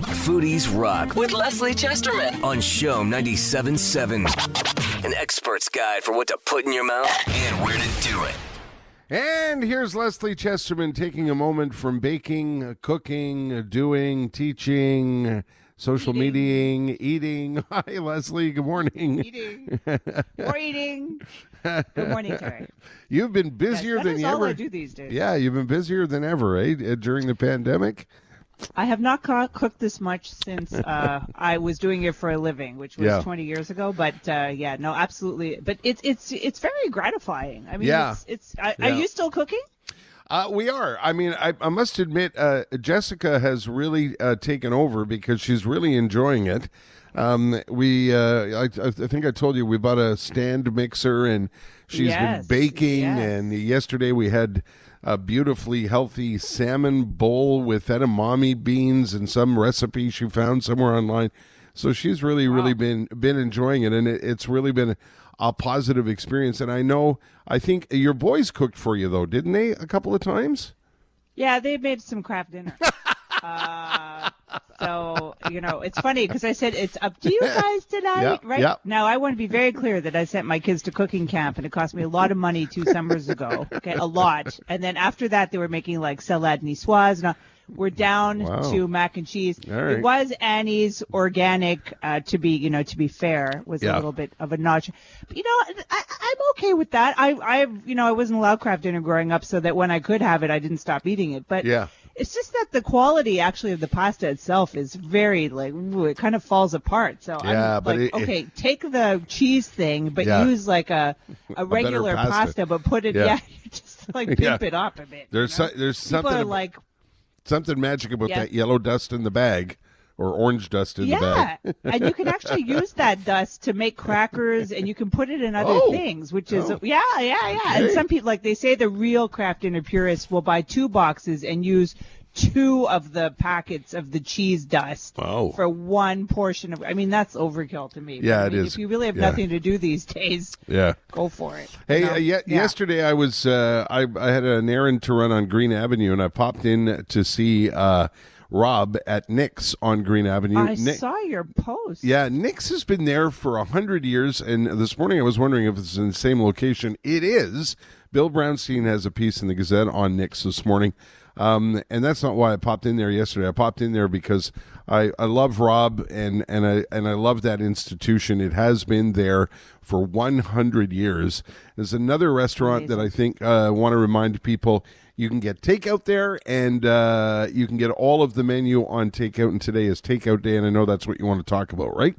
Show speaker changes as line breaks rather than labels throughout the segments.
Foodies Rock with Lesley Chesterman on CHOM 97.7. An expert's guide for what to put in your mouth and where to do it.
And here's Lesley Chesterman taking a moment from baking, cooking, doing, teaching, social meeting, eating. Hi, Lesley. Good morning.
Eating. Or eating. Good morning, Terry.
You've been busier
Yes, that
than
is
you
all
ever.
I do these days.
Yeah, you've been busier than ever, eh? uh, During the pandemic.
I have not co- cooked this much since uh, I was doing it for a living, which was
Yeah.
20 years ago. But uh, yeah, no, absolutely. But it's it's it's very gratifying. I mean,
Yeah.
it's, it's I,
Yeah.
Are you still cooking?
Uh, we are. I mean, I, I must admit, uh, Jessica has really uh, taken over because she's really enjoying it. Um, we, uh, I, I think I told you we bought a stand mixer and she's
Yes,
been baking.
yes.
And yesterday we had a beautifully healthy salmon bowl with edamame beans and some recipe she found somewhere online. So she's really, really been been enjoying it, and it, it's really been a positive experience. And I know, I think your boys cooked for you though, didn't they? A couple of times.
Yeah, they made some crap dinner. uh, so you know, it's funny because I said it's up to you guys tonight, right? Now I want to be very clear that I sent my kids to cooking camp, and it cost me a lot of money two summers ago. Okay, a lot. And then after that, they were making like salad niçoise. Now we're down
Wow.
to mac and cheese.
Right.
It was Annie's organic, uh, to be you know to be fair, was
Yeah.
a little bit of a notch. But, you know, I, I'm okay with that. I I you know I wasn't allowed craft dinner growing up, so that when I could have it, I didn't stop eating it. But
Yeah.
it's just that the quality actually of the pasta itself is very like ooh, it kind of falls apart. So
Yeah,
I'm
but
like,
it- it-
okay, take the cheese thing, but
Yeah.
use like a a
better
regular
pasta.
pasta. but put it
Yeah.
yeah, just like
Yeah.
pimp it up a bit.
There's so- there's
People
something
are
ab-
like
something magic about
Yeah.
that yellow dust in the bag or orange dust in the
yeah,
bag.
and you can actually use that dust to make crackers, and you can put it in other
Oh.
things, which is
Oh.
yeah, yeah, yeah. And some people, like they say, the real craft dinner purists will buy two boxes and use two of the packets of the cheese dust for one portion of. I mean, that's overkill to me.
Yeah,
I mean,
is.
If you really have
Yeah.
nothing to do these days,
Yeah.
go for it.
Hey, uh, ye-
Yeah.
yesterday I was uh, I I had an errand to run on Greene Avenue, and I popped in to see uh, Rob at Nick's on Greene Avenue.
I
Nick-
saw your post.
yeah, Nick's has been there for a hundred years, and this morning I was wondering if it's in the same location. It is. Bill Brownstein has a piece in the Gazette on Nick's this morning, um, and that's not why I popped in there yesterday. I popped in there because I, I love Rob and and I and I love that institution. It has been there for 100 years. There's another restaurant that I think uh, want to remind people you can get takeout there, and uh, you can get all of the menu on takeout. And today is takeout day, and I know that's what you want to talk about, right?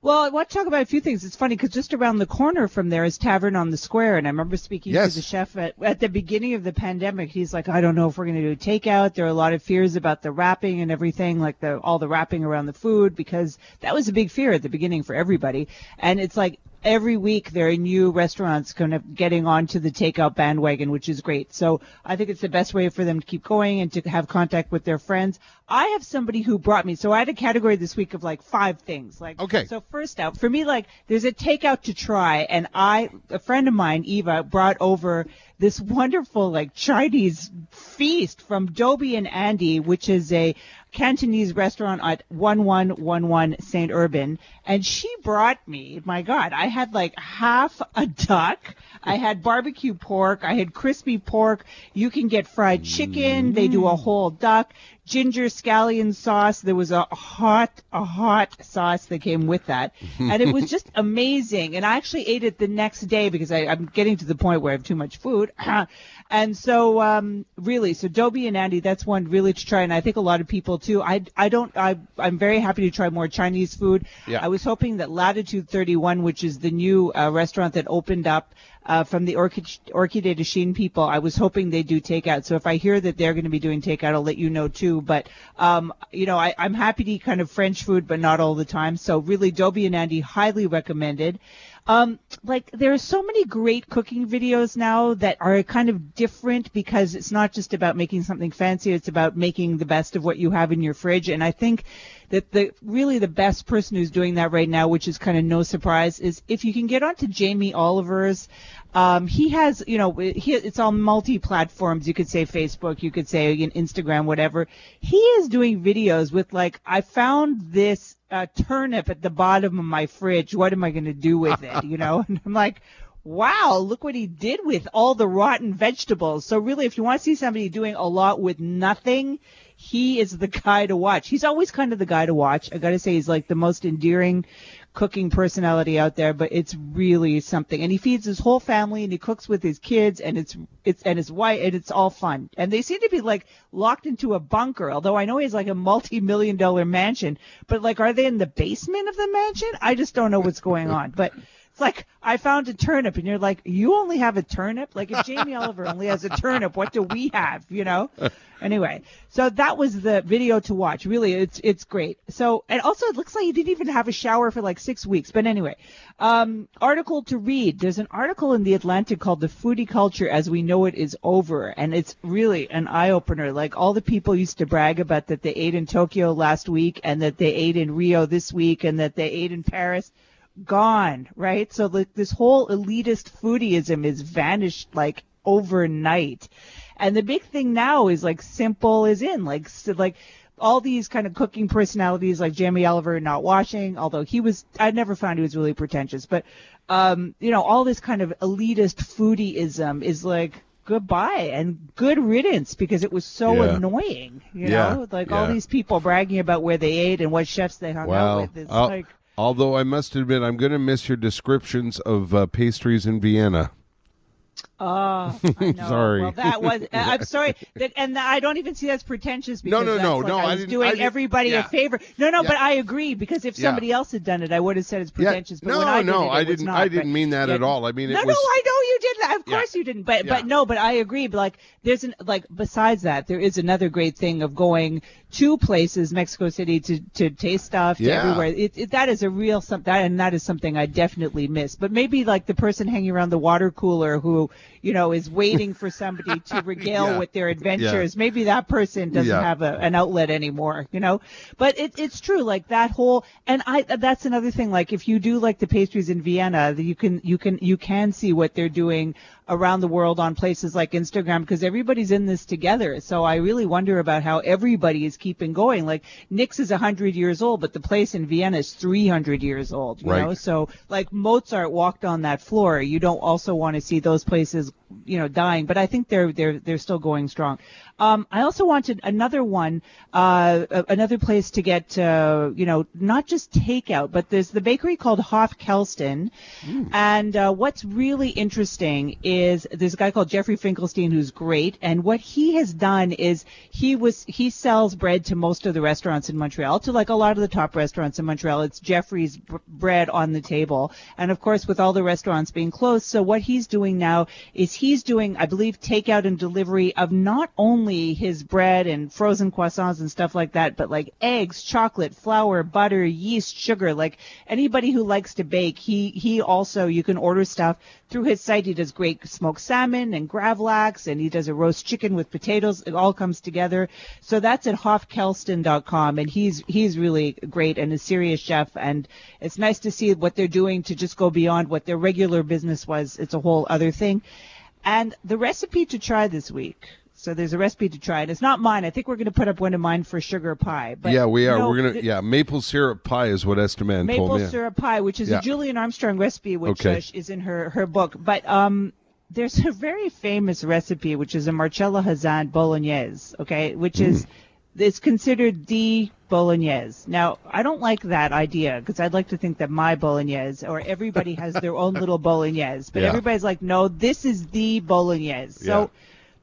Well, I want to talk about a few things. It's funny because just around the corner from there is Tavern on the Square, and I remember speaking
Yes.
to the chef at, at the beginning of the pandemic. He's like, "I don't know if we're going to do takeout." There are a lot of fears about the wrapping and everything, like the all the wrapping around the food, because that was a big fear at the beginning for everybody. And it's like every week there are new restaurants kind of getting onto the takeout bandwagon, which is great. So I think it's the best way for them to keep going and to have contact with their friends. I have somebody who brought me, so I had a category this week of like five things. Like,
Okay.
So first out, for me, like, there's a takeout to try, and I, a friend of mine, Eva, brought over this wonderful like Chinese feast from Dobe and Andy, which is a Cantonese restaurant at 1111 St. Urbain. And she brought me, my God, I had like half a duck. I had barbecue pork. I had crispy pork. You can get fried chicken. They do a mm. whole duck. Ginger scallion sauce. There was a hot, a hot sauce that came with that. And it was just amazing. And I actually ate it the next day because I, I'm getting to the point where I have too much food. and so, um, really, so Dobe and Andy, that's one really to try. And I think a lot of people too. I, I don't, I, I'm very happy to try more Chinese food.
Yeah.
I was hoping that Latitude 31, which is the new uh, restaurant that opened up, uh, from the Orchid, Orchidee de Chine people, I was hoping they do takeout. So if I hear that they're going to be doing takeout, I'll let you know too. But, um, you know, I, I'm happy to eat kind of French food, but not all the time. So really, Dobe and Andy highly recommended. Um, like there are so many great cooking videos now that are kind of different because it's not just about making something fancy; it's about making the best of what you have in your fridge. And I think that the really the best person who's doing that right now, which is kind of no surprise, is if you can get onto Jamie Oliver's. Um, he has, you know, he, it's all multi platforms. You could say Facebook, you could say Instagram, whatever. He is doing videos with like, I found this uh, turnip at the bottom of my fridge. What am I going to do with it? You know, and I'm like, wow, look what he did with all the rotten vegetables. So really, if you want to see somebody doing a lot with nothing, he is the guy to watch. He's always kind of the guy to watch. I got to say, he's like the most endearing cooking personality out there, but it's really something. And he feeds his whole family and he cooks with his kids and it's it's and his wife and it's all fun. And they seem to be like locked into a bunker, although I know he's like a multi-million dollar mansion, but like are they in the basement of the mansion? I just don't know what's going on. But like I found a turnip, and you're like, you only have a turnip. Like if Jamie Oliver only has a turnip, what do we have? You know. Anyway, so that was the video to watch. Really, it's it's great. So and also it looks like he didn't even have a shower for like six weeks. But anyway, um, article to read. There's an article in the Atlantic called "The Foodie Culture as We Know It Is Over," and it's really an eye opener. Like all the people used to brag about that they ate in Tokyo last week, and that they ate in Rio this week, and that they ate in Paris gone, right? So like this whole elitist foodieism is vanished like overnight. And the big thing now is like simple is in, like so, like all these kind of cooking personalities like Jamie Oliver not washing, although he was I never found he was really pretentious, but um, you know, all this kind of elitist foodieism is like goodbye and good riddance because it was so
Yeah.
annoying. You
Yeah,
know, like all these people bragging about where they ate and what chefs they hung
Wow.
out with. It's
Al-
like
although I must admit, I'm going to miss your descriptions of uh, pastries in Vienna.
Oh, I know.
Sorry.
Well, that was. I'm sorry, that, and I don't even see that's pretentious.
No,
Because
no,
that's
no,
like
no,
I was doing
I
everybody
yeah.
a favor. No, no,
Yeah.
but I agree because if
Yeah.
somebody else had done it, I would have said it's
Yeah,
pretentious. but
no,
when I did
no,
it,
I
was
didn't.
Not,
I
but-
didn't mean that
yeah.
at all. I mean,
No,
it
no,
was.
I know you didn't. Of
Yeah.
course you didn't. But
Yeah.
but no, but I agree. But like, there's an like besides that, there is another great thing of going to places, Mexico City, to to taste stuff to
Yeah.
everywhere. It, it, that is a real something, and that is something I definitely miss. But maybe like the person hanging around the water cooler who you know is waiting for somebody to regale
Yeah.
with their adventures. Maybe that person doesn't
Yeah.
have a, an outlet anymore, you know. But it, it's true, like that whole, and I that's another thing. Like if you do like the pastries in Vienna, you can you can you can see what they're doing around the world on places like Instagram because everybody's in this together. So I really wonder about how everybody is keeping going. Like Nick's is 100 years old, but the place in Vienna is 300 years old, you
Right.
know? So like Mozart walked on that floor. You don't also want to see those places, is you know, dying, but I think they're, they're, they're still going strong. Um, I also wanted another one, uh, another place to get, uh, you know, not just takeout, but there's the bakery called Hof Kelsten. And, uh, what's really interesting is there's a guy called Jeffrey Finkelstein who's great. And what he has done is he was, he sells bread to most of the restaurants in Montreal, to like a lot of the top restaurants in Montreal. It's Jeffrey's b- bread on the table. And of course, with all the restaurants being closed, so what he's doing now is he's doing, I believe, takeout and delivery of not only his bread and frozen croissants and stuff like that, but like eggs, chocolate, flour, butter, yeast, sugar. Like anybody who likes to bake, he he also you can order stuff through his site. He does great smoked salmon and gravlax, and he does a roast chicken with potatoes. It all comes together. So that's at hofkelsten.com, and he's he's really great and a serious chef. And it's nice to see what they're doing to just go beyond what their regular business was. It's a whole other thing. And the recipe to try this week. So there's a recipe to try, and it's not mine. I think we're going to put up one of mine for sugar pie. But
yeah, we are. We're gonna.
th-
yeah, maple syrup pie is what Esther Esteman
maple
told me.
syrup pie, which is
Yeah.
a Julian Armstrong recipe, which
Okay.
uh, is in her her book. But um, there's a very famous recipe, which is a Marcella Hazan bolognese. Okay, which is it's considered the bolognese. Now, I don't like that idea because I'd like to think that my bolognese or everybody has their own little bolognese, but
Yeah.
everybody's like, no, this is the bolognese.
Yeah.
So.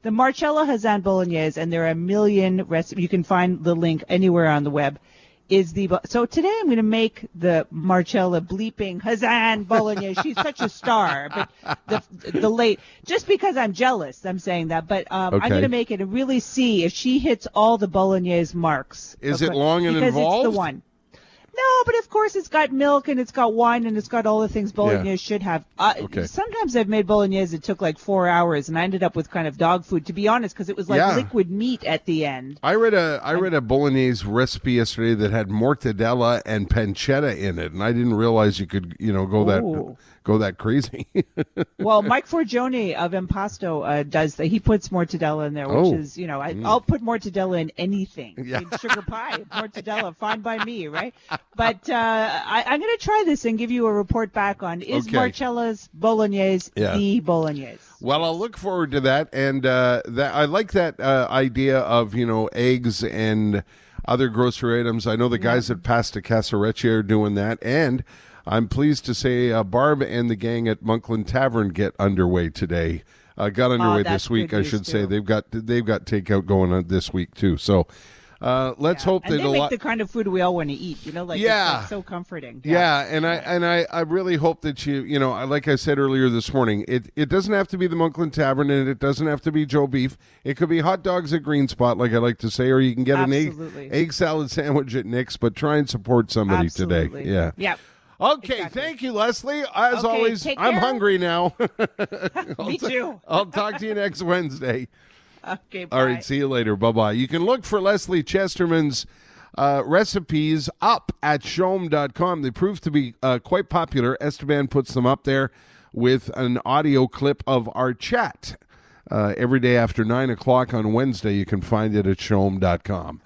The Marcella Hazan Bolognese, and there are a million recipes. You can find the link anywhere on the web. Is the so today I'm going to make the Marcella bleeping Hazan Bolognese. She's such a star, but the the late just because I'm jealous, I'm saying that. But um,
Okay.
I'm going to make it and really see if she hits all the Bolognese marks.
Is it long and
because it's
involved?
the one. No, but of course it's got milk and it's got wine and it's got all the things bolognese
Yeah.
should have. Uh,
Okay.
Sometimes I've made bolognese that took like four hours, and I ended up with kind of dog food, to be honest, because it was like
Yeah.
liquid meat at the end.
I read a I read a bolognese recipe yesterday that had mortadella and pancetta in it, and I didn't realize you could you know go that
Ooh.
go that crazy.
Well, Mike Forgione of Impasto uh, does that. He puts mortadella in there, which
Oh.
is, you know, I, I'll put mortadella in anything.
Yeah.
In sugar pie, mortadella, fine by me, right? But uh, I, I'm going to try this and give you a report back on is
Okay.
Marcella's bolognese
Yeah.
the bolognese?
Well, I'll look forward to that, and uh, that I like that uh, idea of you know eggs and other grocery items. I know the guys at Pasta Casareccia are doing that, and I'm pleased to say uh, Barb and the gang at Monkland Tavern get underway today. Uh, got underway
Oh,
this week, I should say. They've got they've got takeout going on this week too. So uh, let's
Yeah.
hope
and
that
they make
lot.
the kind of food we all want to eat. You know, like
Yeah.
it's like so comforting.
Yeah, and I and I, I really hope that you you know I- like I said earlier this morning it it doesn't have to be the Monkland Tavern and it doesn't have to be Joe Beef it could be hot dogs at Green Spot like I like to say or you can get an egg egg salad sandwich at Nick's but try and support somebody
Absolutely.
today yeah
Yeah.
okay
Exactly.
thank you Lesley as
Okay,
always I'm hungry now
Me too.
I'll talk to you next Wednesday.
Okay.
All
bye.
right, see you later. Bye bye. You can look for Lesley Chesterman's uh, recipes up at chom.com. They prove to be uh, quite popular. Esteban puts them up there with an audio clip of our chat uh, every day after 9 o'clock on Wednesday. You can find it at chom.com.